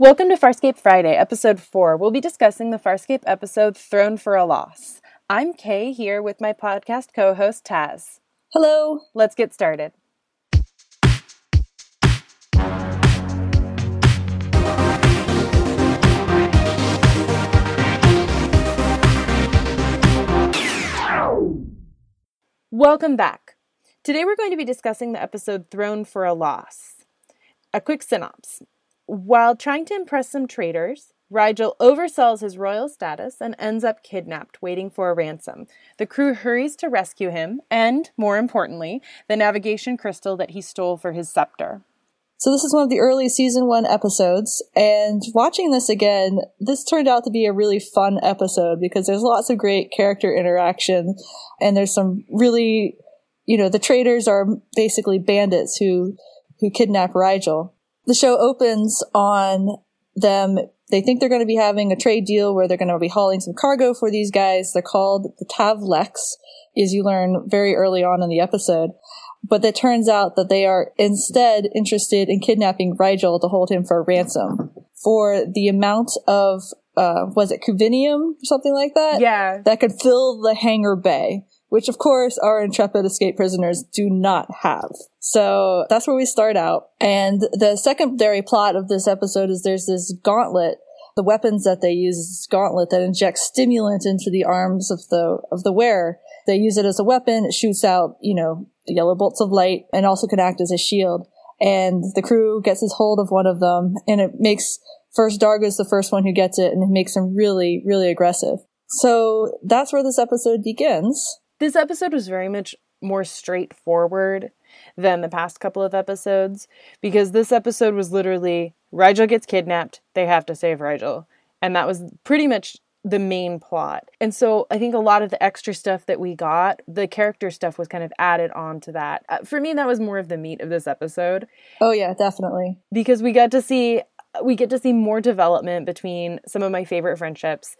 Welcome to Farscape Friday, episode 4. We'll be discussing the Farscape episode Throne for a Loss. I'm Kay here with my podcast co host Taz. Hello. Let's get started. Welcome back. Today we're going to be discussing the episode Throne for a Loss. A quick synopsis. While trying to impress some traders, Rygel oversells his royal status and ends up kidnapped, waiting for a ransom. The crew hurries to rescue him and, more importantly, the navigation crystal that he stole for his scepter. So this is one of the early season one episodes, and watching this again, this turned out to be a really fun episode because there's lots of great character interaction, and there's some really, you know, the traders are basically bandits who who kidnap Rygel the show opens on them. They think they're going to be having a trade deal where they're going to be hauling some cargo for these guys. They're called the Tavleks, as you learn very early on in the episode. But it turns out that they are instead interested in kidnapping Rygel to hold him for ransom for the amount of, uh, was it cuvinium or something like that? Yeah. That could fill the hangar bay which of course our intrepid escape prisoners do not have. So that's where we start out. And the secondary plot of this episode is there's this gauntlet. The weapons that they use is this gauntlet that injects stimulant into the arms of the, of the wearer. They use it as a weapon. It shoots out, you know, the yellow bolts of light and also can act as a shield. And the crew gets his hold of one of them and it makes first D'Argo's the first one who gets it and it makes him really, really aggressive. So that's where this episode begins. This episode was very much more straightforward than the past couple of episodes because this episode was literally Rygel gets kidnapped, they have to save Rygel. And that was pretty much the main plot. And so I think a lot of the extra stuff that we got, the character stuff was kind of added on to that. Uh, for me that was more of the meat of this episode. Oh yeah, definitely. Because we got to see we get to see more development between some of my favorite friendships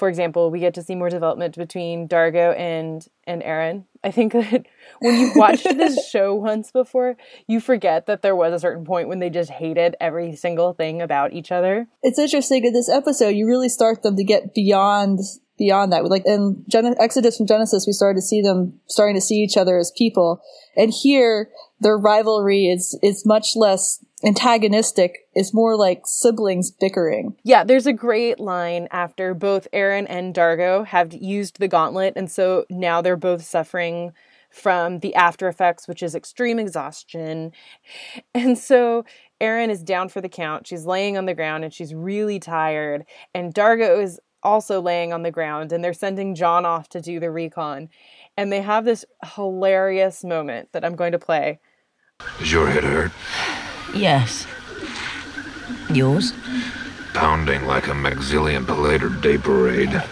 for example, we get to see more development between D'Argo and and Aeryn. I think that when you've watched this show once before, you forget that there was a certain point when they just hated every single thing about each other. It's interesting in this episode, you really start them to get beyond beyond that. Like in Gen- Exodus from Genesis, we started to see them starting to see each other as people, and here their rivalry is is much less antagonistic. is more like siblings bickering. Yeah, there's a great line after both Aeryn and D'Argo have used the gauntlet, and so now they're both suffering from the after effects, which is extreme exhaustion. And so Aeryn is down for the count. She's laying on the ground and she's really tired. And D'Argo is also laying on the ground and they're sending John off to do the recon. And they have this hilarious moment that I'm going to play. Does your head hurt? Yes. Yours? Pounding like a Maxillian Palator Day Parade.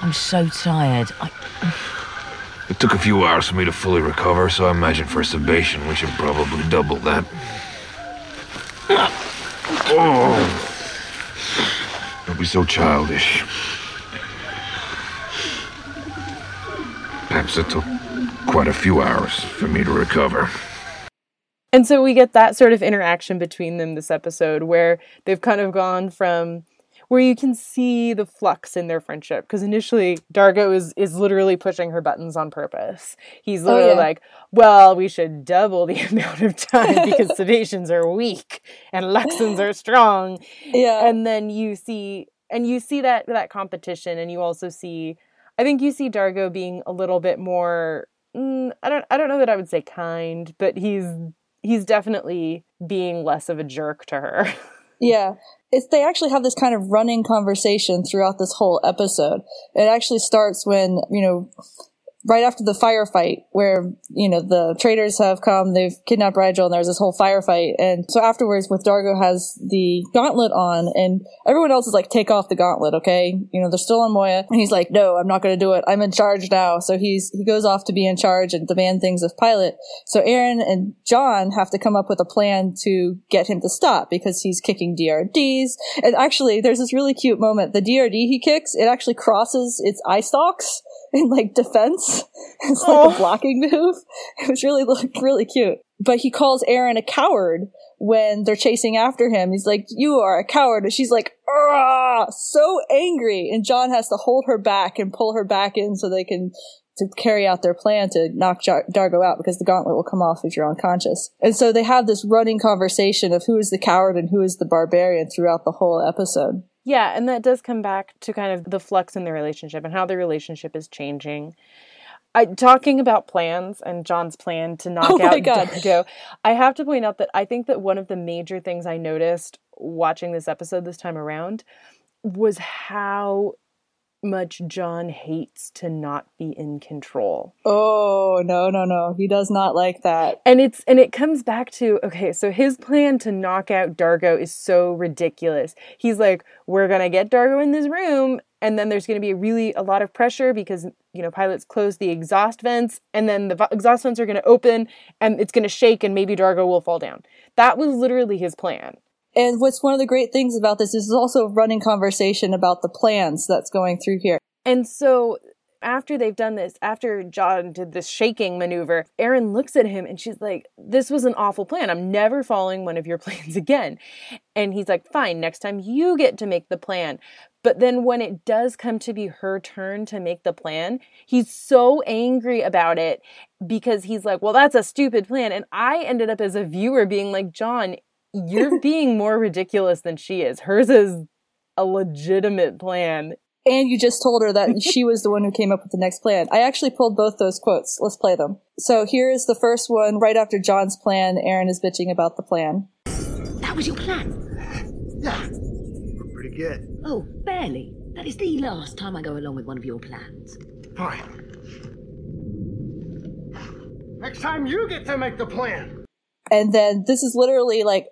I'm so tired. I... It took a few hours for me to fully recover, so I imagine for a Sebacean we should probably double that. Oh! Don't be so childish. Perhaps it took quite a few hours for me to recover. And so we get that sort of interaction between them this episode where they've kind of gone from where you can see the flux in their friendship because initially D'Argo is is literally pushing her buttons on purpose. He's literally oh, yeah. like, "Well, we should double the amount of time because Sebaceans are weak and Luxans are strong." Yeah. And then you see and you see that that competition and you also see I think you see D'Argo being a little bit more mm, I don't I don't know that I would say kind, but he's he's definitely being less of a jerk to her. Yeah. It's, they actually have this kind of running conversation throughout this whole episode. It actually starts when, you know, right after the firefight where, you know, the traitors have come, they've kidnapped Rygel and there's this whole firefight. And so afterwards with D'Argo has the gauntlet on and everyone else is like, take off the gauntlet, okay? You know, they're still on Moya. And he's like, no, I'm not going to do it. I'm in charge now. So he's, he goes off to be in charge and demand things of Pilot. So Aeryn and John have to come up with a plan to get him to stop because he's kicking DRDs. And actually, there's this really cute moment. The DRD he kicks, it actually crosses its eye stalks in like defense. It's like oh. a blocking move. It was really really cute. but he calls Aeryn a coward when they're chasing after him. He's like, "You are a coward," and she's like, "Ah!" So angry, and John has to hold her back and pull her back in so they can to carry out their plan to knock Jar- D'Argo out because the gauntlet will come off if you're unconscious. And so they have this running conversation of who is the coward and who is the barbarian throughout the whole episode. Yeah, and that does come back to kind of the flux in the relationship and how the relationship is changing. I talking about plans and John's plan to knock Oh out. D'Argo. I have to point out that I think that one of the major things I noticed watching this episode this time around was how much John hates to not be in control. Oh, no, no, no. He does not like that. And it's and it comes back to okay, so his plan to knock out D'Argo is so ridiculous. He's like, we're gonna get D'Argo in this room, and then there's gonna be really a lot of pressure because you know pilots close the exhaust vents, and then the exhaust vents are gonna open, and it's gonna shake, and maybe D'Argo will fall down. That was literally his plan. And what's one of the great things about this is also a running conversation about the plans that's going through here. And so after they've done this, after John did this shaking maneuver, Aeryn looks at him and she's like, This was an awful plan. I'm never following one of your plans again. And he's like, Fine, next time you get to make the plan. But then when it does come to be her turn to make the plan, he's so angry about it because he's like, Well, that's a stupid plan. And I ended up as a viewer being like, John, you're being more ridiculous than she is. Hers is a legitimate plan. And you just told her that she was the one who came up with the next plan. I actually pulled both those quotes. Let's play them. So here is the first one right after John's plan. Aeryn is bitching about the plan. That was your plan? Yeah, we're pretty good. Oh, barely. That is the last time I go along with one of your plans. Fine. Next time you get to make the plan. And then this is literally like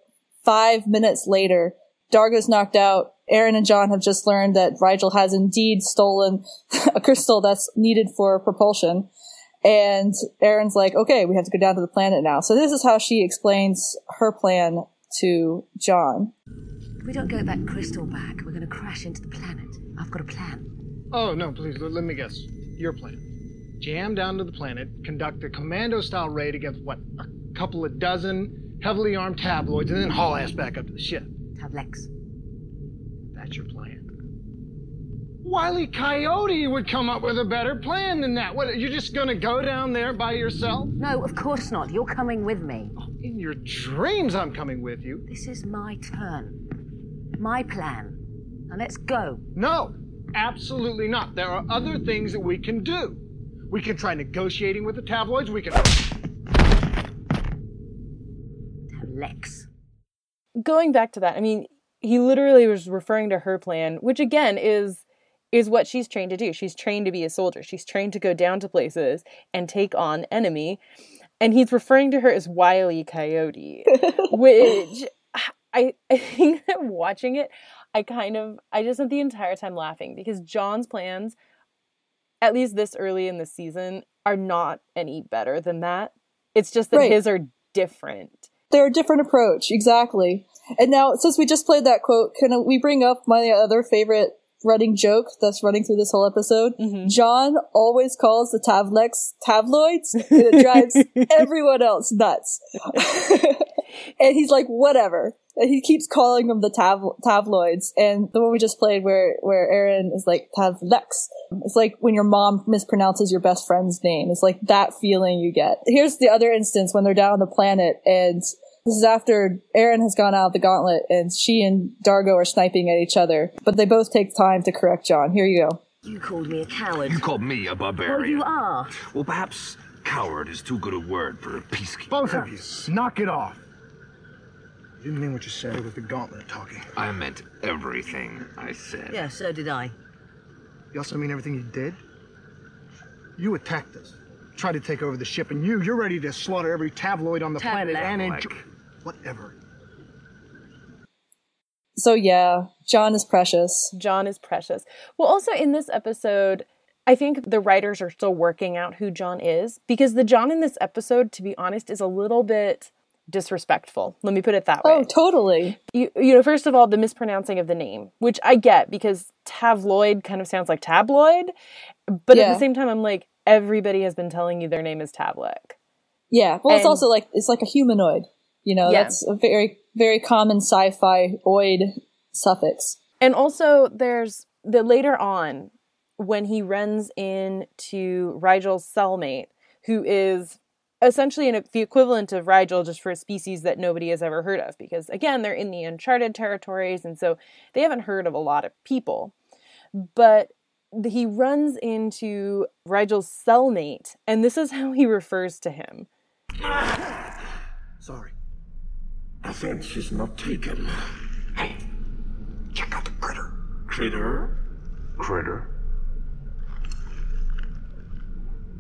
five minutes later. D'Argo's knocked out. Aeryn and John have just learned that Rygel has indeed stolen a crystal that's needed for propulsion. And Aeryn's like, okay, we have to go down to the planet now. So this is how she explains her plan to John. If we don't get that crystal back, we're going to crash into the planet. I've got a plan. Oh, no, please, let, me guess. Your plan. Jam down to the planet, conduct a commando style raid against, what, a couple of dozen heavily armed tabloids, and then haul ass back up to the ship. Tavlek. That's your plan. Wiley Coyote would come up with a better plan than that. What, you're just gonna go down there by yourself? No, of course not. You're coming with me. In your dreams, I'm coming with you. This is my turn. My plan. Now let's go. No, absolutely not. There are other things that we can do. We can try negotiating with the tabloids. We can. Have Lex. going back to that, I mean, he literally was referring to her plan, which again is is what she's trained to do. She's trained to be a soldier. She's trained to go down to places and take on enemy. And he's referring to her as Wily Coyote, which I I think that watching it, I kind of I just spent the entire time laughing because John's plans, at least this early in the season, are not any better than that. It's just that Right. his are different. They're a different approach, exactly. And now, since we just played that quote, can we bring up my other favorite running joke that's running through this whole episode? Mm-hmm. John always calls the Tavleks tabloids, and it drives everyone else nuts. and he's like, whatever. And he keeps calling them the tab- tabloids. And the one we just played where, where Aeryn is like, Tavlex. It's like when your mom mispronounces your best friend's name. It's like that feeling you get. Here's the other instance when they're down on the planet and this is after Aeryn has gone out of the gauntlet and she and D'Argo are sniping at each other, but they both take time to correct John. Here you go. You called me a coward. You called me a Well, barbarian. you are. Well, perhaps coward is too good a word for a peacekeeper. Both of you, knock it off. You didn't mean what you said with the gauntlet talking. I meant everything I said. Yeah, so did I. You also mean everything you did? You attacked us, tried to take over the ship, and you, you're ready to slaughter every tabloid on the planet and Like, enjoy. Whatever. So yeah, John is precious. John is precious. Well, also in this episode, I think the writers are still working out who John is because the John in this episode, to be honest, is a little bit disrespectful. Let me put it that oh, way. Oh, totally. you, you know, first of all, the mispronouncing of the name, which I get because tabloid kind of sounds like tabloid, but at the same time, I'm like, everybody has been telling you their name is Tablet. Yeah. Well, it's also like it's like a humanoid. You know, Yeah. that's a very very common sci-fi oid suffix. And also, there's the later on when he runs into Rygel's cellmate, who is essentially an, the equivalent of Rygel, just for a species that nobody has ever heard of. Because again, they're in the uncharted territories, and so they haven't heard of a lot of people. But he runs into Rygel's cellmate, and this is how he refers to him. Sorry. Offense is not taken. Hey, check out the critter. Critter? Critter?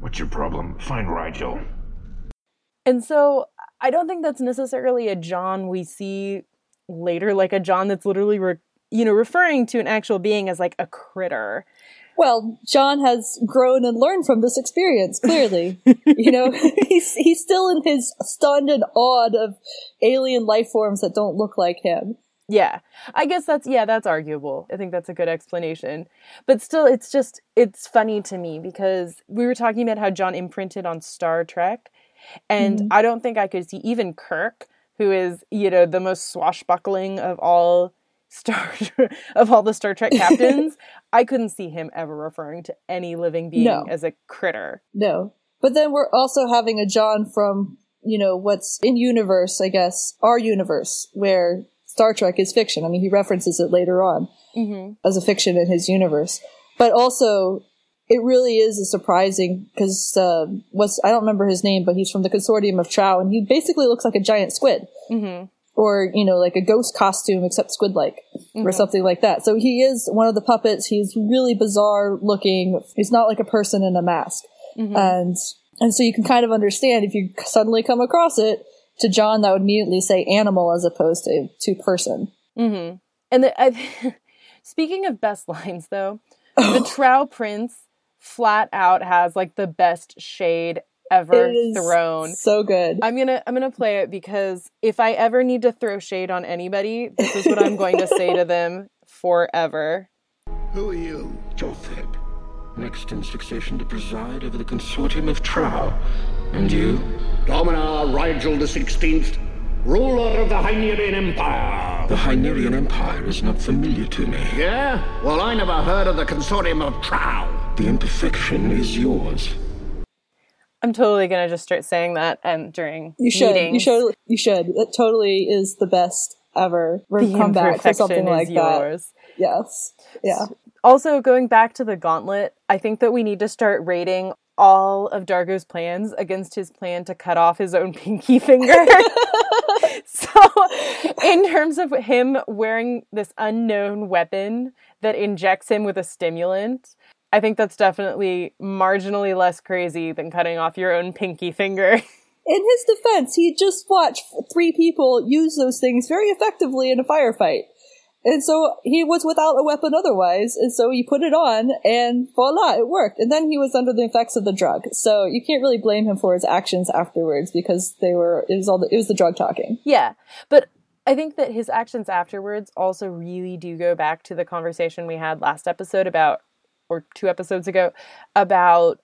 What's your problem? Find Rygel. And so I don't think that's necessarily a John we see later, like a John that's literally, re- you know, referring to an actual being as like a critter. Well, John has grown and learned from this experience, clearly. you know, he's he's still in his stunned and awed of alien life forms that don't look like him. Yeah, I guess that's yeah, that's arguable. I think that's a good explanation. But still, it's just it's funny to me because we were talking about how John imprinted on Star Trek, and mm-hmm. I don't think I could see even Kirk, who is you know the most swashbuckling of all Star of all the Star Trek captains. I couldn't see him ever referring to any living being No. as a critter. No. But then we're also having a John from, you know, what's in universe, I guess, our universe, where Star Trek is fiction. I mean, he references it later on mm-hmm. as a fiction in his universe. But also, it really is a surprising because uh, what's I don't remember his name, but he's from the consortium of Trow, and he basically looks like a giant squid, mm-hmm. or you know, like a ghost costume except squid-like, or something like that. So he is one of the puppets. He's really bizarre looking. He's not like a person in a mask, and and so you can kind of understand if you suddenly come across it. To John, that would immediately say animal as opposed to to person. And the, I, speaking of best lines, though, the Trow Prince flat out has like the best shade ever It is thrown. So good. I'm gonna I'm gonna play it because if I ever need to throw shade on anybody, this is what I'm going to say to them forever. Who are you? Jotheb. Next in succession to preside over the consortium of Trow. And you? Dominar Rygel the Sixteenth, ruler of the Hynerian Empire. The Hynerian Empire is not familiar to me. Yeah? Well, I never heard of the consortium of Trow. The imperfection is yours. I'm totally gonna just start saying that and during You should. meetings. You should. You should. It totally is the best ever. We're The come back for something imperfection like is that. yours. Yes. Yeah. Also, going back to the gauntlet, I think that we need to start rating all of D'Argo's plans against his plan to cut off his own pinky finger. so, in terms of him wearing this unknown weapon that injects him with a stimulant, I think that's definitely marginally less crazy than cutting off your own pinky finger. In his defense, he just watched three people use those things very effectively in a firefight. And so he was without a weapon otherwise, and so he put it on, and voila, it worked. And then he was under the effects of the drug. So you can't really blame him for his actions afterwards because they were it was all the, it was the drug talking. Yeah, but I think that his actions afterwards also really do go back to the conversation we had last episode about, or two episodes ago, about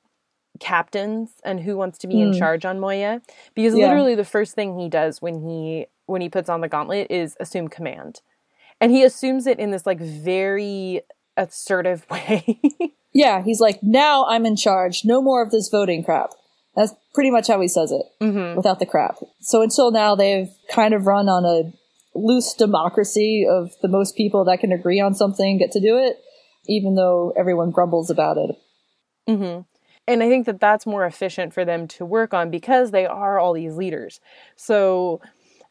captains and who wants to be in hmm. charge on Moya. Because Yeah. literally the first thing he does when he when he puts on the gauntlet is assume command, and he assumes it in this like very assertive way. Yeah, he's like, now I'm in charge. No more of this voting crap. That's pretty much how he says it, mm-hmm. without the crap. So until now, they've kind of run on a loose democracy of the most people that can agree on something get to do it, even though everyone grumbles about it. Mm-hmm. and I think that that's more efficient for them to work on because they are all these leaders. So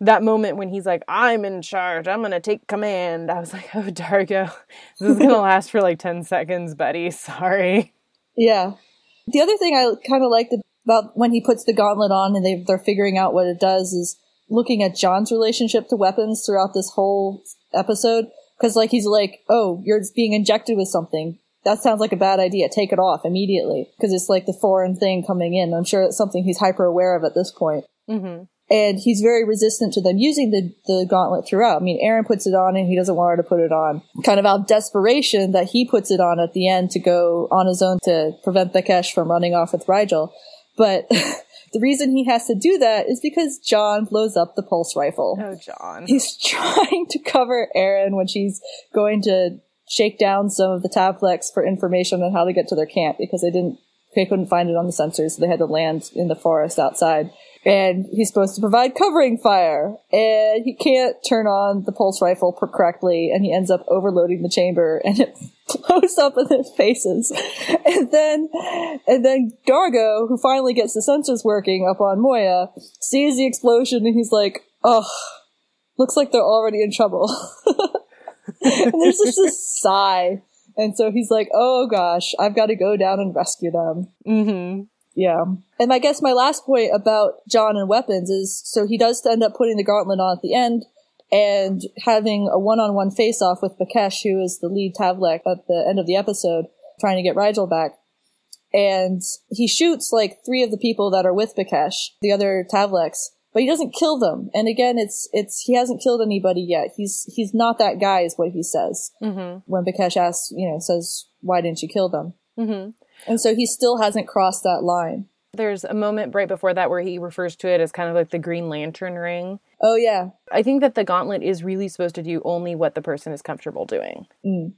that moment when he's like, "I'm in charge. I'm gonna take command," I was like, "Oh, D'Argo, this is gonna last for like ten seconds, buddy. Sorry." Yeah. The other thing I kind of liked about when he puts the gauntlet on and they, they're figuring out what it does is looking at John's relationship to weapons throughout this whole episode. Cause like he's like, oh, you're being injected with something. That sounds like a bad idea. Take it off immediately. Cause it's like the foreign thing coming in. I'm sure it's something he's hyper aware of at this point. Mm-hmm. And he's very resistant to them using the, the gauntlet throughout. I mean, Aeryn puts it on and he doesn't want her to put it on. Kind of out of desperation that he puts it on at the end to go on his own to prevent Bekhesh from running off with Rygel. But the reason he has to do that is because John blows up the pulse rifle. Oh, John. He's trying to cover Aeryn when she's going to shake down some of the Tavleks for information on how to get to their camp because they didn't, they couldn't find it on the sensors, so they had to land in the forest outside. And he's supposed to provide covering fire, and he can't turn on the pulse rifle correctly, and he ends up overloading the chamber, and it blows up in their faces. And then, and then D'Argo, who finally gets the sensors working up on Moya, sees the explosion, and he's like, "Oh, looks like they're already in trouble." and there's just this sigh. And so he's like, oh gosh, I've got to go down and rescue them. Mm-hmm. Yeah. And I guess my last point about John and weapons is so he does end up putting the gauntlet on at the end and having a one on one face off with Bekhesh, who is the lead Tavlek at the end of the episode, trying to get Rygel back. And he shoots like three of the people that are with Bekhesh, the other Tavleks, but he doesn't kill them. And again, it's it's he hasn't killed anybody yet. He's he's not that guy, is what he says Mm-hmm. when Bekhesh asks, you know, says, "Why didn't you kill them?" Mm-hmm. And so he still hasn't crossed that line. There's a moment right before that where he refers to it as kind of like the Green Lantern ring. Oh yeah, I think that the gauntlet is really supposed to do only what the person is comfortable doing. Mm.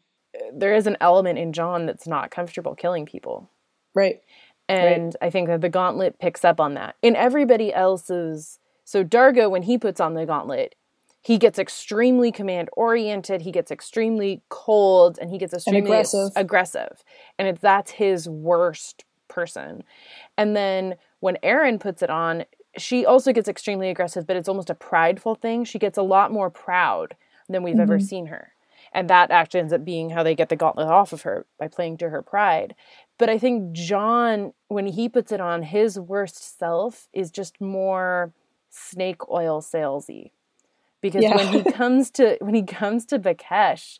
There is an element in John that's not comfortable killing people. right. And I think that the gauntlet picks up on that. In everybody else's, so Dargo, when he puts on the gauntlet, he gets extremely command oriented, he gets extremely cold, and he gets extremely aggressive. aggressive. And it's that's his worst person. And then when Aeryn puts it on, she also gets extremely aggressive, but it's almost a prideful thing. She gets a lot more proud than we've ever mm-hmm. seen her. And that actually ends up being how they get the gauntlet off of her by playing to her pride. But I think John, when he puts it on, his worst self is just more snake oil salesy. Because Yeah. when he comes to when he comes to Bekhesh,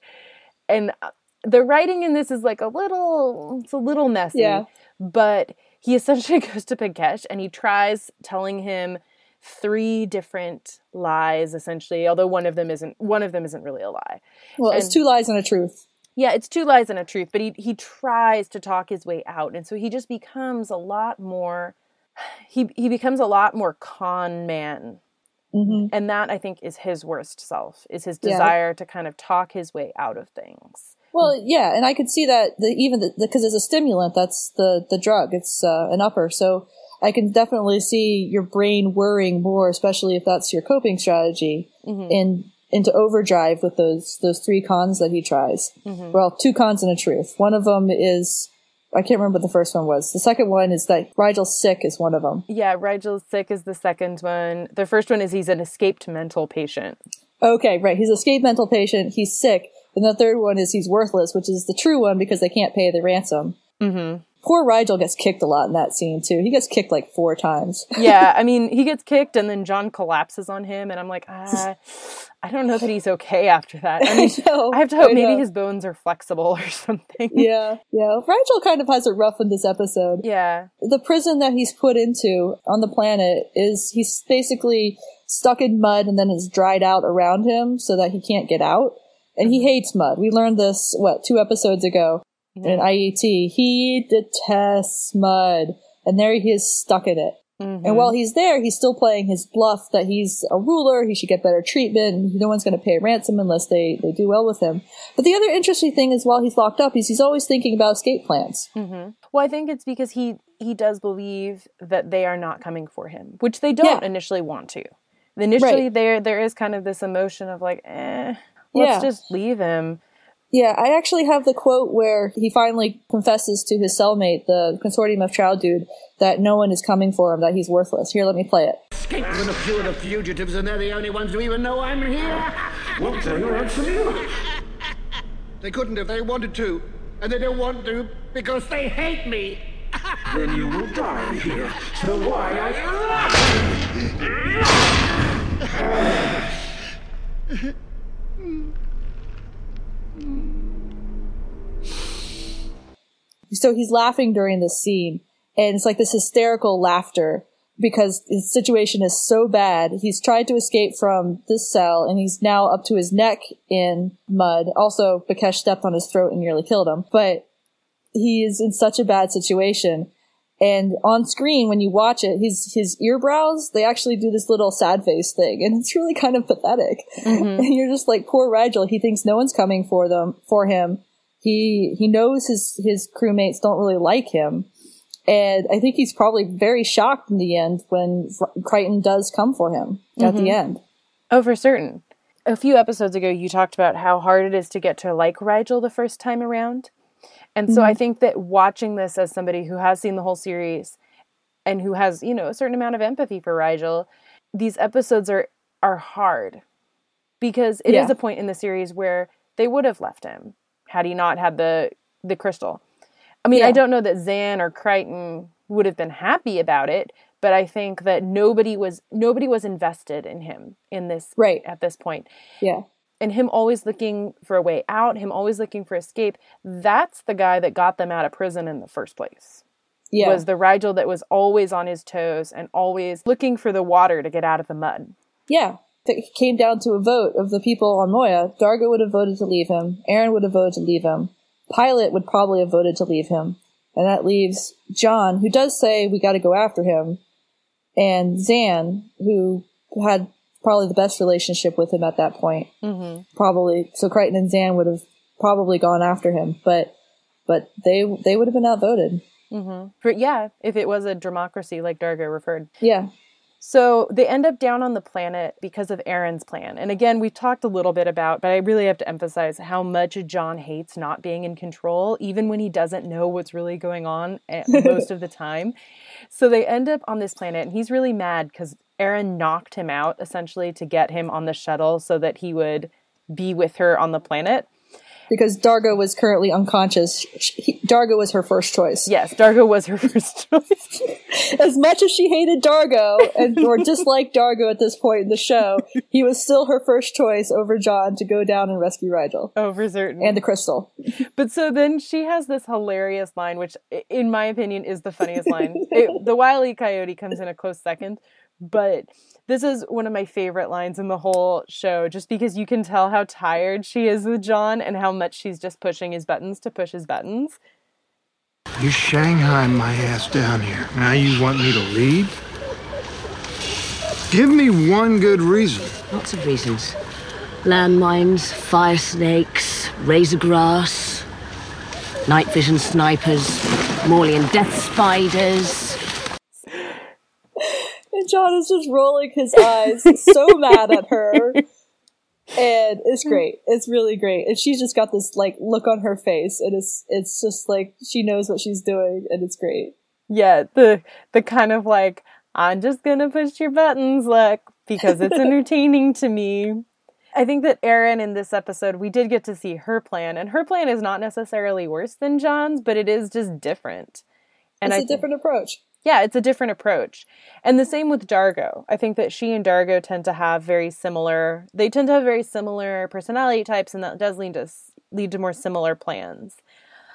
and uh, the writing in this is like a little it's a little messy. Yeah. But he essentially goes to Bekhesh and he tries telling him three different lies essentially, although one of them isn't one of them isn't really a lie. Well, it's two lies and a truth. Yeah, it's two lies and a truth, but he he tries to talk his way out, and so he just becomes a lot more. He he becomes a lot more con man, hmm and that I think is his worst self. Is his Yeah. desire to kind of talk his way out of things. Well, yeah, and I could see that the, even because it's a stimulant. That's the the drug. It's uh, an upper, so I can definitely see your brain worrying more, especially if that's your coping strategy, in into overdrive with those those three cons that he tries. Well, two cons and a truth. One of them is I can't remember what the first one was. The second one is that Rygel's sick is one of them. Yeah, Rygel's sick is the second one. The first one is he's an escaped mental patient. Okay, right. He's escaped mental patient. He's sick. And the third one is he's worthless, which is the true one because they can't pay the ransom. Mm-hmm. Poor Rygel gets kicked a lot in that scene too. He gets kicked like four times. Yeah, I mean, he gets kicked and then John collapses on him, and I'm like, ah, I don't know that he's okay after that. I mean, know, I have to hope I maybe know. his bones are flexible or something. yeah, yeah. Rygel kind of has it rough in this episode. Yeah. The prison that he's put into on the planet is he's basically stuck in mud and then it's dried out around him so that he can't get out. And he hates mud. We learned this, what, two episodes ago in IET. He detests mud. And there he is stuck in it. Mm-hmm. And while he's there, he's still playing his bluff that he's a ruler, he should get better treatment, and no one's going to pay a ransom unless they, they do well with him. But the other interesting thing is while he's locked up, is he's always thinking about escape plans. Well, I think it's because he he does believe that they are not coming for him, which they don't Yeah. initially want to. Initially, Right. there there is kind of this emotion of like, eh, let's Yeah. just leave him. Yeah, I actually have the quote where he finally confesses to his cellmate, the consortium of Trow Dude, that no one is coming for him, that he's worthless. Here, let me play it. Escaped from a few of the fugitives, and they're the only ones who even know I'm here. Won't they ransom you? They couldn't if they wanted to, and they don't want to because they hate me. Then you will die here. So why I So he's laughing during this scene, and it's like this hysterical laughter because his situation is so bad. He's tried to escape from this cell, and he's now up to his neck in mud. Also, Bekhesh stepped on his throat and nearly killed him. But he is in such a bad situation. And on screen, when you watch it, his his earbrows they actually do this little sad face thing, and it's really kind of pathetic. Mm-hmm. And you're just like, poor Rygel. He thinks no one's coming for them for him. He he knows his his crewmates don't really like him, and I think he's probably very shocked in the end when Crichton does come for him at the mm-hmm. end. Oh, for certain. A few episodes ago, you talked about how hard it is to get to like Rygel the first time around. And so I mm-hmm. think that watching this as somebody who has seen the whole series and who has, you know, a certain amount of empathy for Rygel, these episodes are are hard because it is Yeah. a point in the series where they would have left him had he not had the the crystal. I mean, I don't know that Zhaan or Crichton would have been happy about it, but I think that nobody was nobody was invested in him in this Right. at this point Yeah. And him always looking for a way out, him always looking for escape, that's the guy that got them out of prison in the first place. Yeah. Was the Rygel that was always on his toes and always looking for the water to get out of the mud. Yeah. It came down to a vote of the people on Moya, D'Argo would have voted to leave him, Aeryn would have voted to leave him, Pilot would probably have voted to leave him, and that leaves John, who does say we gotta go after him, and Zhaan, who had probably the best relationship with him at that point. Mm-hmm. Probably, so Crichton and Zhaan would have probably gone after him, but, but they, they would have been outvoted. Mm-hmm. For, yeah, if it was a democracy like D'Argo referred. Yeah. So they end up down on the planet because of Aeryn's plan. And again, we talked a little bit about, but I really have to emphasize how much John hates not being in control, even when he doesn't know what's really going on most of the time. So they end up on this planet, and he's really mad because Aeryn knocked him out essentially to get him on the shuttle so that he would be with her on the planet. Because D'Argo was currently unconscious. D'Argo was her first choice. Yes, D'Argo was her first choice. as much as she hated D'Argo and or disliked D'Argo at this point in the show, he was still her first choice over John to go down and rescue Rygel Oh, for certain. and the crystal. But so then she has this hilarious line, which, in my opinion, is the funniest line. It, the Wile E. Coyote comes in a close second, but this is one of my favorite lines in the whole show, just because you can tell how tired she is with John and how much she's just pushing his buttons to push his buttons. You Shanghai my ass down here. Now you want me to leave? Give me one good reason. Lots of reasons. Landmines, fire snakes, razor grass, night vision snipers, Morley and death spiders. And John is just rolling his eyes, so mad at her. And it's great. It's really great. And she's just got this like look on her face, and it's it's just like she knows what she's doing, and it's great. Yeah, the the kind of like I'm just gonna push your buttons look because it's entertaining to me. I think that Aeryn in this episode we did get to see her plan, and her plan is not necessarily worse than John's, but it is just different. And it's I a different approach. Yeah, it's a different approach. And the same with D'Argo. I think that she and D'Argo tend to have very similar they tend to have very similar personality types and that does lead to lead to more similar plans.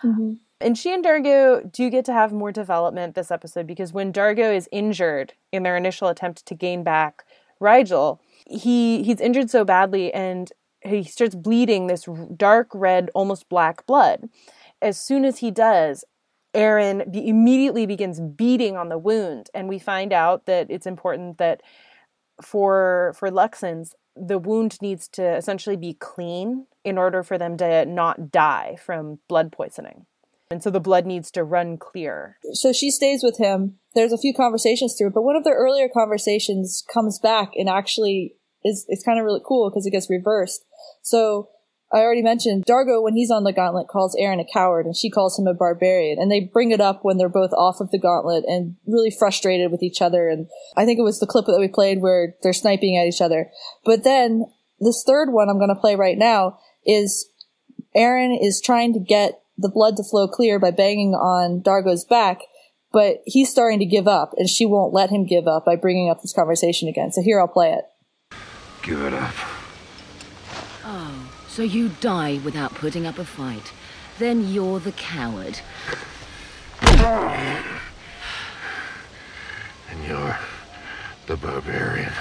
Mm-hmm. And she and D'Argo do get to have more development this episode because when D'Argo is injured in their initial attempt to gain back Rygel, he he's injured so badly and he starts bleeding this dark red, almost black blood. As soon as he does, Aeryn be- immediately begins beating on the wound, and we find out that it's important that for for Luxans, the wound needs to essentially be clean in order for them to not die from blood poisoning. And so the blood needs to run clear. so she stays with him. There's a few conversations through, but one of the earlier conversations comes back and actually is it's kind of really cool because it gets reversed. So I already mentioned D'Argo when he's on the gauntlet calls Aeryn a coward and she calls him a barbarian and they bring it up when they're both off of the gauntlet and really frustrated with each other and I think it was the clip that we played where they're sniping at each other. But then this third one I'm going to play right now is Aeryn is trying to get the blood to flow clear by banging on D'Argo's back, but he's starting to give up, and she won't let him give up by bringing up this conversation again. So here I'll play it. Give it up. So you die without putting up a fight. Then you're the coward. And you're the barbarian.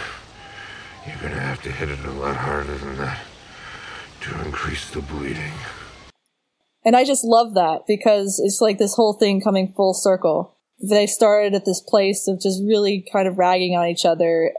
You're gonna have to hit it a lot harder than that to increase the bleeding. And I just love that because it's like this whole thing coming full circle. they started at this place of just really kind of ragging on each other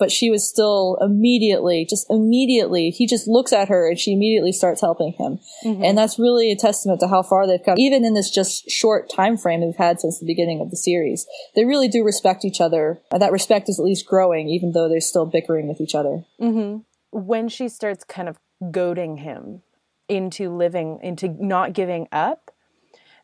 but she was still immediately, just immediately, he just looks at her and she immediately starts helping him. Mm-hmm. And that's really a testament to how far they've come, even in this just short time frame they've had since the beginning of the series. They really do respect each other. And that respect is at least growing, even though they're still bickering with each other. Mm-hmm. When she starts kind of goading him into living, into not giving up,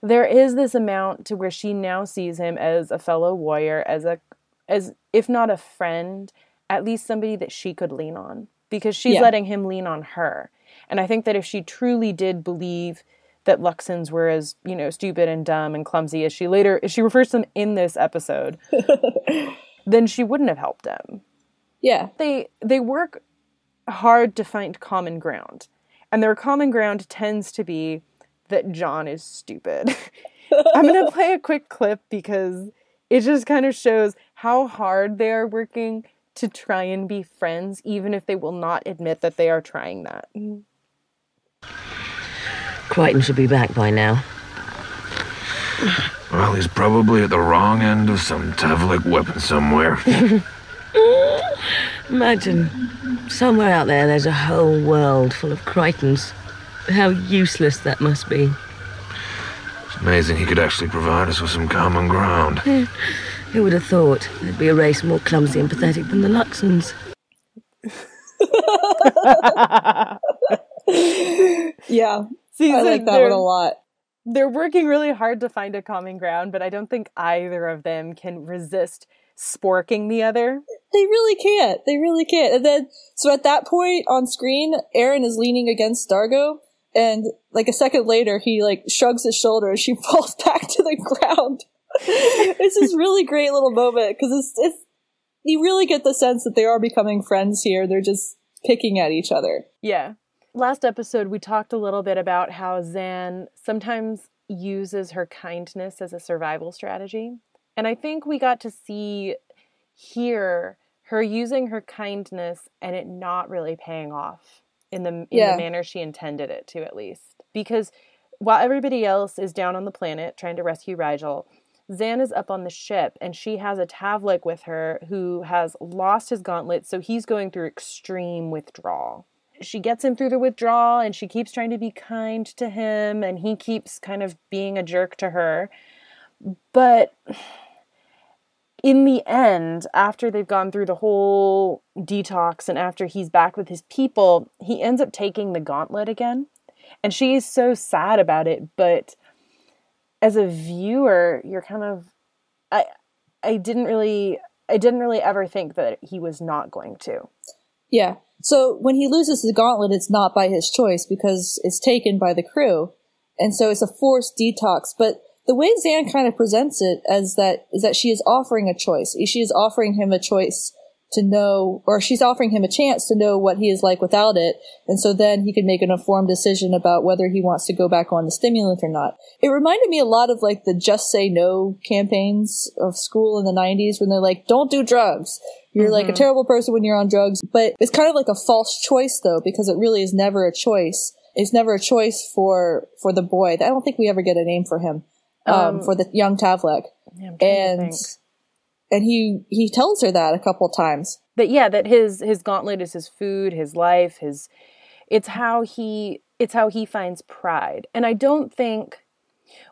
there is this amount to where she now sees him as a fellow warrior, as a as if not a friend, at least somebody that she could lean on because she's yeah. letting him lean on her. And I think that if she truly did believe that Luxans were as, you know, stupid and dumb and clumsy as she later as she refers to them in this episode, then she wouldn't have helped them. Yeah. They they work hard to find common ground. And their common ground tends to be that John is stupid. I'm going to play a quick clip because it just kind of shows how hard they are working to try and be friends, even if they will not admit that they are trying that. Mm-hmm. Crichton should be back by now. Well, he's probably at the wrong end of some Tavlek weapon somewhere. Imagine, somewhere out there there's a whole world full of Crichtons. How useless that must be. It's amazing he could actually provide us with some common ground. Who would have thought there'd be a race more clumsy and pathetic than the Luxans? yeah. See, I like that one a lot. They're working really hard to find a common ground, but I don't think either of them can resist sporking the other. They really can't. They really can't. And then, so at that point on screen, Aeryn is leaning against D'Argo, and like a second later, he like shrugs his shoulders. She falls back to the ground. it's this really great little moment because it's, it's you really get the sense that they are becoming friends here. They're just picking at each other. Yeah. Last episode, we talked a little bit about how Zhaan sometimes uses her kindness as a survival strategy. And I think we got to see here her using her kindness and it not really paying off in the in yeah. the manner she intended it to at least. Because while everybody else is down on the planet trying to rescue Rygel, Zhaan is up on the ship and she has a Tavlek with her who has lost his gauntlet, so he's going through extreme withdrawal. She gets him through the withdrawal and she keeps trying to be kind to him and he keeps kind of being a jerk to her. But in the end, after they've gone through the whole detox and after he's back with his people, he ends up taking the gauntlet again. And she is so sad about it, but as a viewer, you're kind of I I didn't really I didn't really ever think that he was not going to. Yeah. So when he loses the gauntlet, it's not by his choice because it's taken by the crew. And so it's a forced detox. But the way Zhaan kind of presents it as that is that she is offering a choice. She is offering him a choice to know, or she's offering him a chance to know what he is like without it. And so then he can make an informed decision about whether he wants to go back on the stimulant or not. It reminded me a lot of like the just say no campaigns of school in the 90s when they're like, don't do drugs. You're mm-hmm. like a mm-hmm. terrible person when you're on drugs. But it's kind of like a false choice though, because it really is never a choice. It's never a choice for, for the boy. I don't think we ever get a name for him, um, um for the young Tavlek. Yeah, and, and he he tells her that a couple times. That yeah that his his gauntlet is his food his life his it's how he it's how he finds pride. And i don't think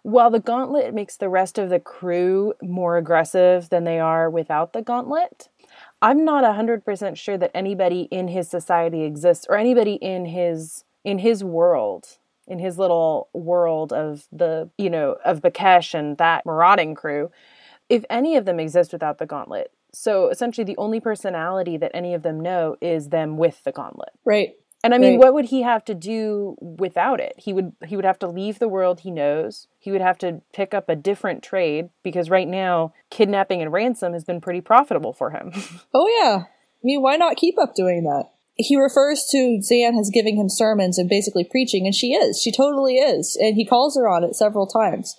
while the gauntlet makes the rest of the crew more aggressive than they are without the gauntlet i'm not 100% sure that anybody in his society exists or anybody in his in his world in his little world of the you know of Bakesh and that marauding crew if any of them exist without the gauntlet. So essentially, the only personality that any of them know is them with the gauntlet. Right. And I mean, right. what would he have to do without it? He would he would have to leave the world he knows. He would have to pick up a different trade because right now kidnapping and ransom has been pretty profitable for him. oh yeah. I mean, why not keep up doing that? He refers to Zhaan as giving him sermons and basically preaching, and she is. She totally is. And he calls her on it several times.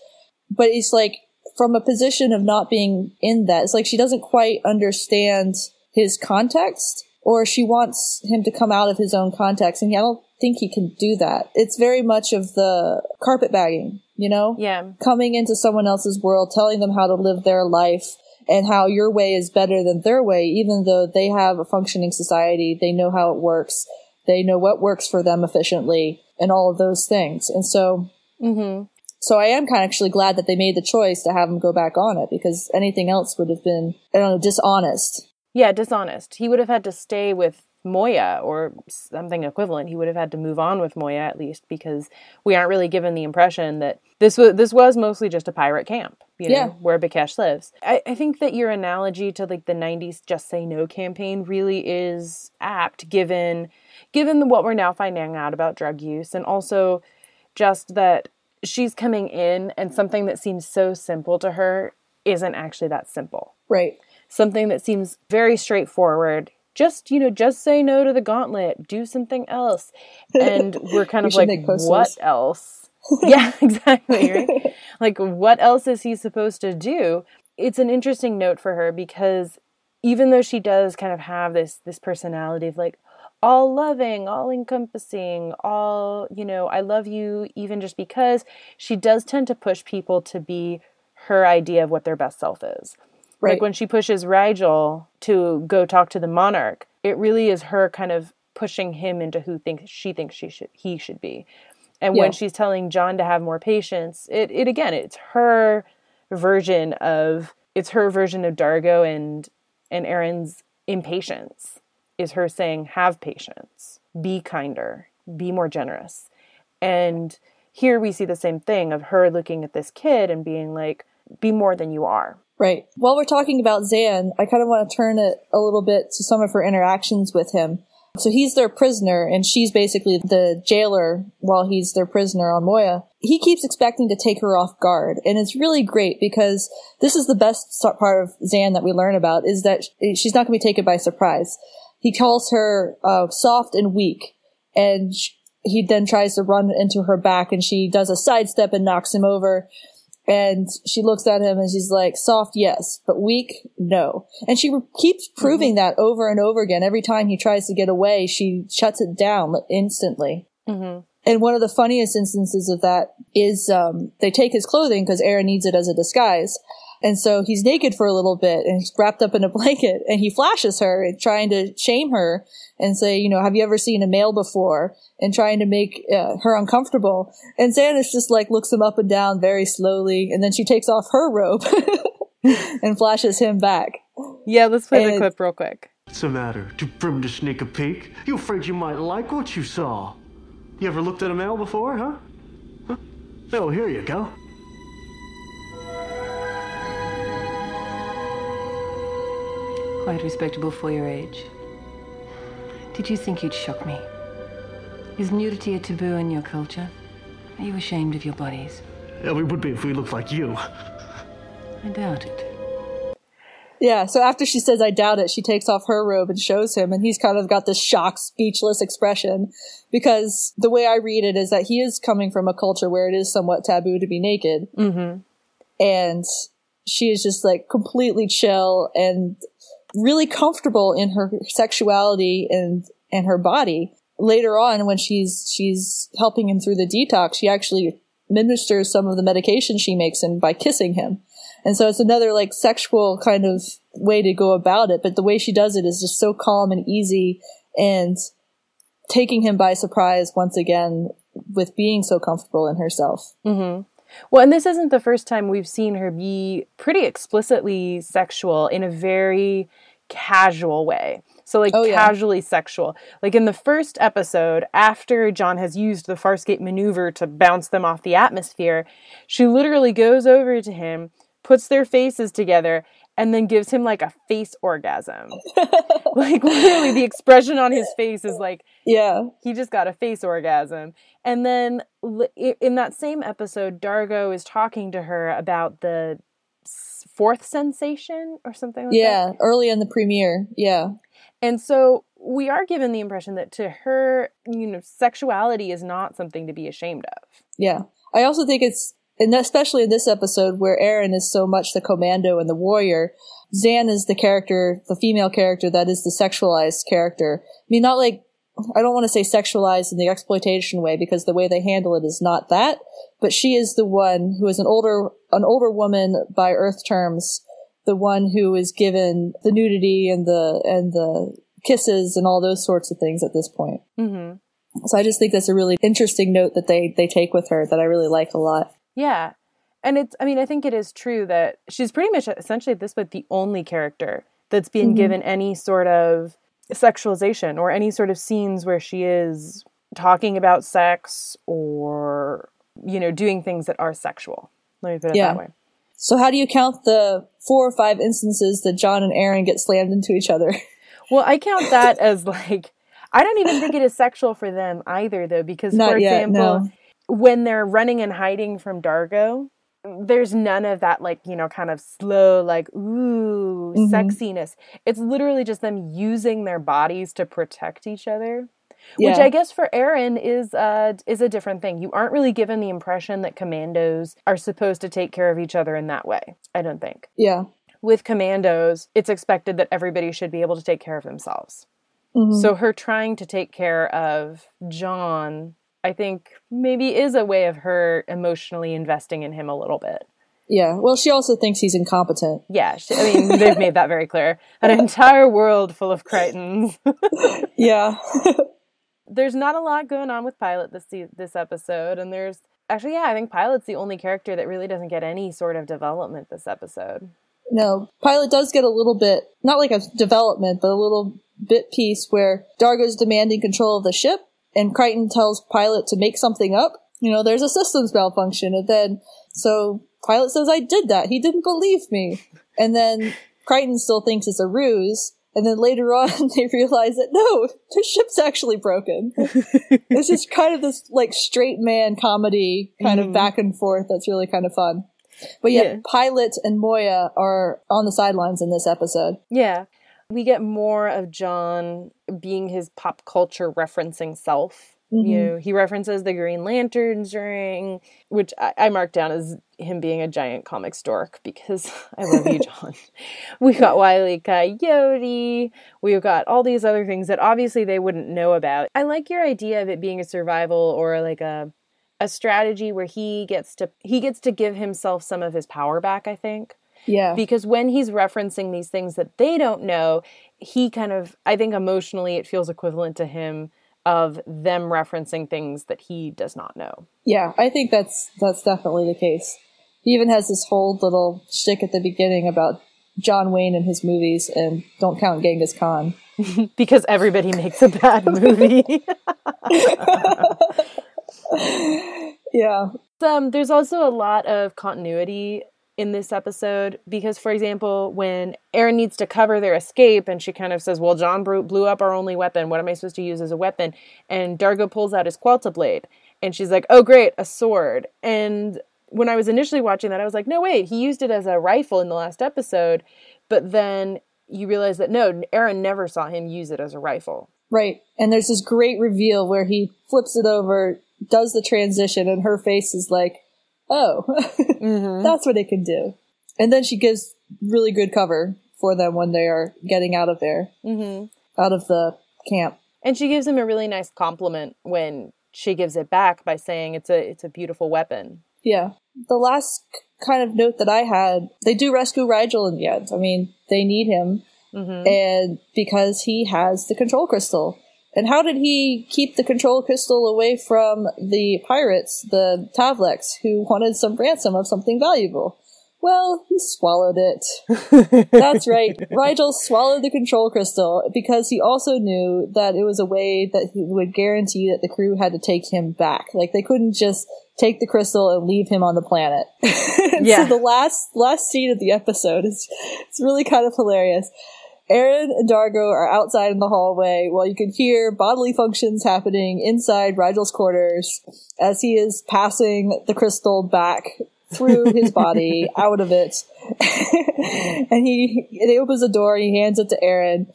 But he's like, from a position of not being in that. It's like she doesn't quite understand his context or she wants him to come out of his own context. And I don't think he can do that. It's very much of the carpet bagging, you know? Yeah. Coming into someone else's world, telling them how to live their life and how your way is better than their way, even though they have a functioning society. They know how it works. They know what works for them efficiently and all of those things. And so, Mm-hmm. So I am kind of actually glad that they made the choice to have him go back on it because anything else would have been, I don't know, dishonest. Yeah, dishonest. He would have had to stay with Moya or something equivalent. He would have had to move on with Moya at least because we aren't really given the impression that this was this was mostly just a pirate camp, you know, Yeah. where Bekhesh lives. I, I think that your analogy to like the '90s "Just Say No" campaign really is apt, given given what we're now finding out about drug use, and also just that she's coming in and something that seems so simple to her isn't actually that simple. Right. something that seems very straightforward. Just you know just say no to the gauntlet. Do something else. And we're kind of like what else? Yeah exactly right? Like what else is he supposed to do? It's an interesting note for her because even though she does kind of have this this personality of like all loving all encompassing all you know i love you even just because she does tend to push people to be her idea of what their best self is Right. like when she pushes Rygel to go talk to the monarch, it really is her kind of pushing him into who thinks she thinks she should he should be. And Yeah. when she's telling John to have more patience, it, it again, it's her version of it's her version of D'Argo and and Aeryn's impatience is her saying, have patience, be kinder, be more generous. And here we see the same thing of her looking at this kid and being like, be more than you are. Right. While we're talking about Zhaan, I kind of want to turn it a little bit to some of her interactions with him. So he's their prisoner, and she's basically the jailer while he's their prisoner on Moya. He keeps expecting to take her off guard, and it's really great because this is the best part of Zhaan that we learn about is that she's not going to be taken by surprise. He calls her uh, soft and weak, and sh- he then tries to run into her back, and she does a sidestep and knocks him over. And she looks at him and she's like, soft, yes, but weak, no. And she re- keeps proving that over and over again. Every time he tries to get away, she shuts it down instantly. Mm-hmm. And one of the funniest instances of that is um, they take his clothing because Aeryn needs it as a disguise. And so he's naked for a little bit and he's wrapped up in a blanket and he flashes her trying to shame her and say, you know, have you ever seen a male before? And trying to make uh, her uncomfortable. And Zhaan is just like looks him up and down very slowly. And then she takes off her robe and flashes him back. Yeah, let's play the clip real quick. What's the matter? Too prim to sneak a peek? You afraid you might like what you saw? You ever looked at a male before, huh? huh? Oh, here you go. Quite respectable for your age. Did you think you'd shock me? Is nudity a taboo in your culture? Are you ashamed of your bodies? Yeah, we would be if we looked like you. I doubt it. Yeah, so after she says, I doubt it, she takes off her robe and shows him, and he's kind of got this shocked, speechless expression. Because the way I read it is that he is coming from a culture where it is somewhat taboo to be naked. Mm-hmm. And she is just like completely chill and really comfortable in her sexuality and, and her body. Later on, when she's, she's helping him through the detox, she actually ministers some of the medication she makes him by kissing him. And so it's another like sexual kind of way to go about it. But the way she does it is just so calm and easy and taking him by surprise once again with being so comfortable in herself. Mm-hmm. Well, and this isn't the first time we've seen her be pretty explicitly sexual in a very casual way. So, like, Oh, yeah. casually sexual. Like, in the first episode, after John has used the Farscape maneuver to bounce them off the atmosphere, she literally goes over to him, puts their faces together, and then gives him like a face orgasm. like, literally, the expression on his face is like, Yeah. he just got a face orgasm. And then in that same episode, D'Argo is talking to her about the fourth sensation or something like that. Yeah. Early in the premiere. Yeah. And so we are given the impression that to her, you know, sexuality is not something to be ashamed of. Yeah. I also think it's and especially in this episode where Aeryn is so much the commando and the warrior, Zhaan is the character, the female character that is the sexualized character. I mean, not like, I don't want to say sexualized in the exploitation way because the way they handle it is not that, but she is the one who is an older, an older woman by Earth terms, the one who is given the nudity and the, and the kisses and all those sorts of things at this point. Mm-hmm. So I just think that's a really interesting note that they, they take with her that I really like a lot. Yeah. And it's, I mean, I think it is true that she's pretty much essentially at this point the only character that's being Mhm. given any sort of sexualization or any sort of scenes where she is talking about sex or, you know, doing things that are sexual. Let me put it Yeah. that way. So how do you count the four or five instances that John and Aeryn get slammed into each other? Well, I count that as like, I don't even think it is sexual for them either, though, because, Not for yet, example, no. When they're running and hiding from D'Argo, there's none of that, like, you know, kind of slow, like, ooh, Mhm. sexiness. It's literally just them using their bodies to protect each other. Which I guess for Aeryn is uh is a different thing. You aren't really given the impression that commandos are supposed to take care of each other in that way. I don't think Yeah. with commandos, it's expected that everybody should be able to take care of themselves. Mhm. So her trying to take care of John, I think maybe is a way of her emotionally investing in him a little bit. Yeah. Well, she also thinks he's incompetent. Yeah, she, I mean, they've made that very clear. An entire world full of Crichtons. Yeah. there's not a lot going on with Pilot this this episode, and there's actually, yeah, I think Pilot's the only character that really doesn't get any sort of development this episode. no, Pilot does get a little bit, not like a development, but a little bit piece where D'Argo's demanding control of the ship and Crichton tells Pilot to make something up. You know, there's a systems malfunction. And then, so Pilot says, I did that. He didn't believe me. And then Crichton still thinks it's a ruse. And then later on, they realize that no, the ship's actually broken. it's just kind of this like straight man comedy kind of Mhm. back and forth that's really kind of fun. But yeah, Yeah. Pilot and Moya are on the sidelines in this episode. Yeah. We get more of John being his pop culture referencing self. You Mhm. know, he references the Green Lanterns ring, which I, I marked down as him being a giant comic stork because I love you, John. We've got Wile E. Coyote. We've got all these other things that obviously they wouldn't know about. I like your idea of it being a survival or like a a strategy where he gets to he gets to give himself some of his power back, I think Yeah. because when he's referencing these things that they don't know he kind of i think emotionally it feels equivalent to him of them referencing things that he does not know Yeah, I think that's that's definitely the case. He even has this whole little shtick at the beginning about John Wayne and his movies, and don't count Genghis Khan. because everybody makes a bad movie Yeah, um, there's also a lot of continuity in this episode because for example when Aeryn needs to cover their escape and she kind of says well John blew up our only weapon. What am I supposed to use as a weapon? And D'Argo pulls out his Qualta blade and she's like oh great a sword. And when I was initially watching that I was like no wait he used it as a rifle in the last episode. But then you realize that no Aeryn never saw him use it as a rifle. Right. And there's this great reveal where he flips it over, does the transition, and her face is like, "Oh, that's what it can do." And then she gives really good cover for them when they are getting out of there, mm-hmm. out of the camp. And she gives him a really nice compliment when she gives it back by saying it's a it's a beautiful weapon. Yeah. The last kind of note that I had, they do rescue Rygel in the end. I mean, they need him, Mm-hmm. and because he has the control crystal. And how did he keep the control crystal away from the pirates, the Tavleks, who wanted some ransom of something valuable? Well, he swallowed it. That's right. Rygel swallowed the control crystal because he also knew that it was a way that he would guarantee that the crew had to take him back. Like they couldn't just take the crystal and leave him on the planet. Yeah. So the last last scene of the episode is it's really kind of hilarious. Aeryn and D'Argo are outside in the hallway while you can hear bodily functions happening inside Rygel's quarters as he is passing the crystal back through his body, out of it. and he, he opens the door he hands it to Aeryn.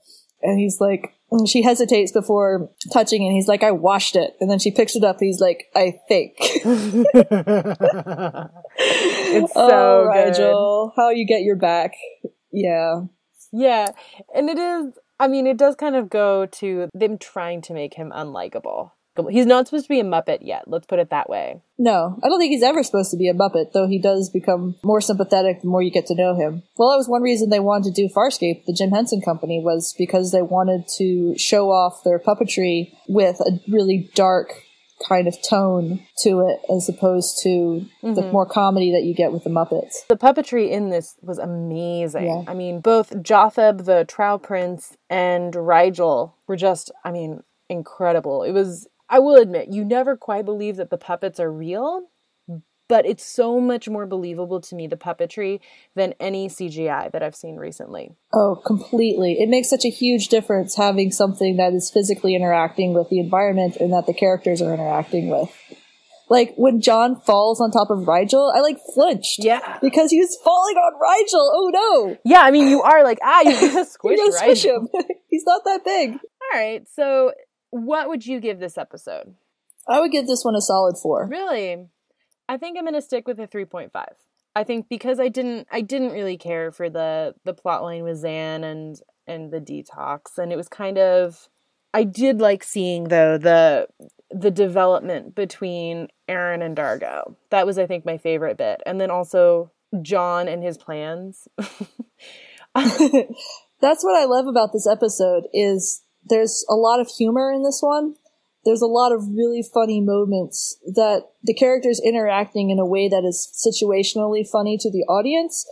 And he's like, And she hesitates before touching it. He's like, I washed it. And then she picks it up. He's like, I think. It's so oh, good. Rygel, how you get your back. Yeah. Yeah, and it is. I mean, it does kind of go to them trying to make him unlikable. He's not supposed to be a Muppet yet. Let's put it that way. No, I don't think he's ever supposed to be a Muppet, though he does become more sympathetic the more you get to know him. Well, that was one reason they wanted to do Farscape, the Jim Henson Company, was because they wanted to show off their puppetry with a really dark kind of tone to it as opposed to the Mhm. more comedy that you get with the Muppets. The puppetry in this was amazing. Yeah. I mean, both Jothab, the Trow Prince, and Rygel were just, I mean, incredible. It was, I will admit, you never quite believe that the puppets are real, but it's so much more believable to me, the puppetry, than any CGI that I've seen recently. Oh, completely. It makes such a huge difference having something that is physically interacting with the environment and that the characters are interacting with. Like when John falls on top of Rygel, I like flinched. Yeah. Because he was falling on Rygel. Oh no. Yeah, I mean, you are like, ah, you just squish, You're squish him. He's not that big. All right, so what would you give this episode? I would give this one a solid four. Really? I think I'm gonna stick with a 3.5. I think because I didn't I didn't really care for the the plot line with Zhaan and and the detox and it was kind of I did like seeing though the the development between Aeryn and D'Argo. That was I think my favorite bit. And then also John and his plans. That's what I love about this episode is there's a lot of humor in this one. There's a lot of really funny moments that the characters interacting in a way that is situationally funny to the audience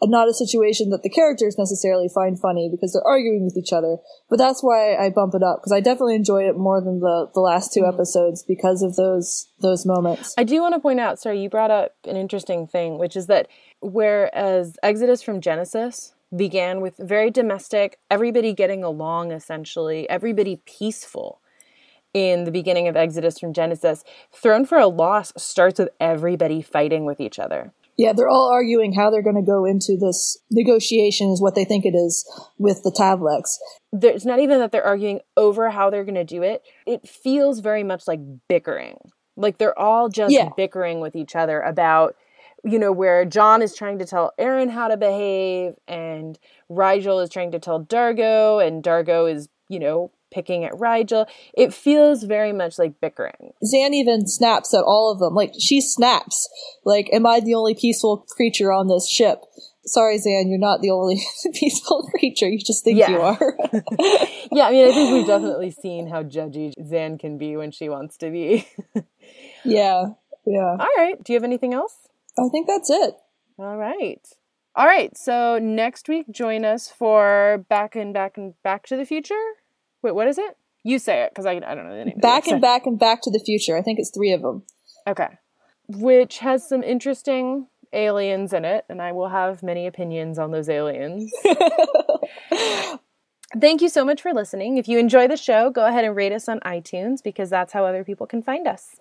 and not a situation that the characters necessarily find funny because they're arguing with each other. But that's why I bump it up because I definitely enjoy it more than the, the last two mm-hmm. episodes because of those those moments. I do want to point out, sorry, you brought up an interesting thing, which is that whereas Exodus from Genesis began with very domestic, everybody getting along essentially, everybody peaceful in the beginning of Exodus from Genesis, Throne for a Loss starts with everybody fighting with each other. Yeah, they're all arguing how they're going to go into this negotiation is what they think it is with the Tavleks. It's not even that they're arguing over how they're going to do it. It feels very much like bickering. Like they're all just Yeah. bickering with each other about, you know, where John is trying to tell Aeryn how to behave and Rygel is trying to tell D'Argo and D'Argo is, you know, picking at Rygel. It feels very much like bickering. Zhaan even snaps at all of them. Like, she snaps. Like, am I the only peaceful creature on this ship? Sorry, Zhaan, you're not the only peaceful creature. You just think Yeah. you are. Yeah, I mean, I think we've definitely seen how judgy Zhaan can be when she wants to be. yeah, yeah. All right. Do you have anything else? I think that's it. All right. All right. So next week, join us for Back and Back and Back to the Future. Wait, what is it? You say it because I, I don't know the name. Back and back and back to the future. I think it's three of them. Okay. Which has some interesting aliens in it, and I will have many opinions on those aliens. Thank you so much for listening. If you enjoy the show, go ahead and rate us on iTunes because that's how other people can find us.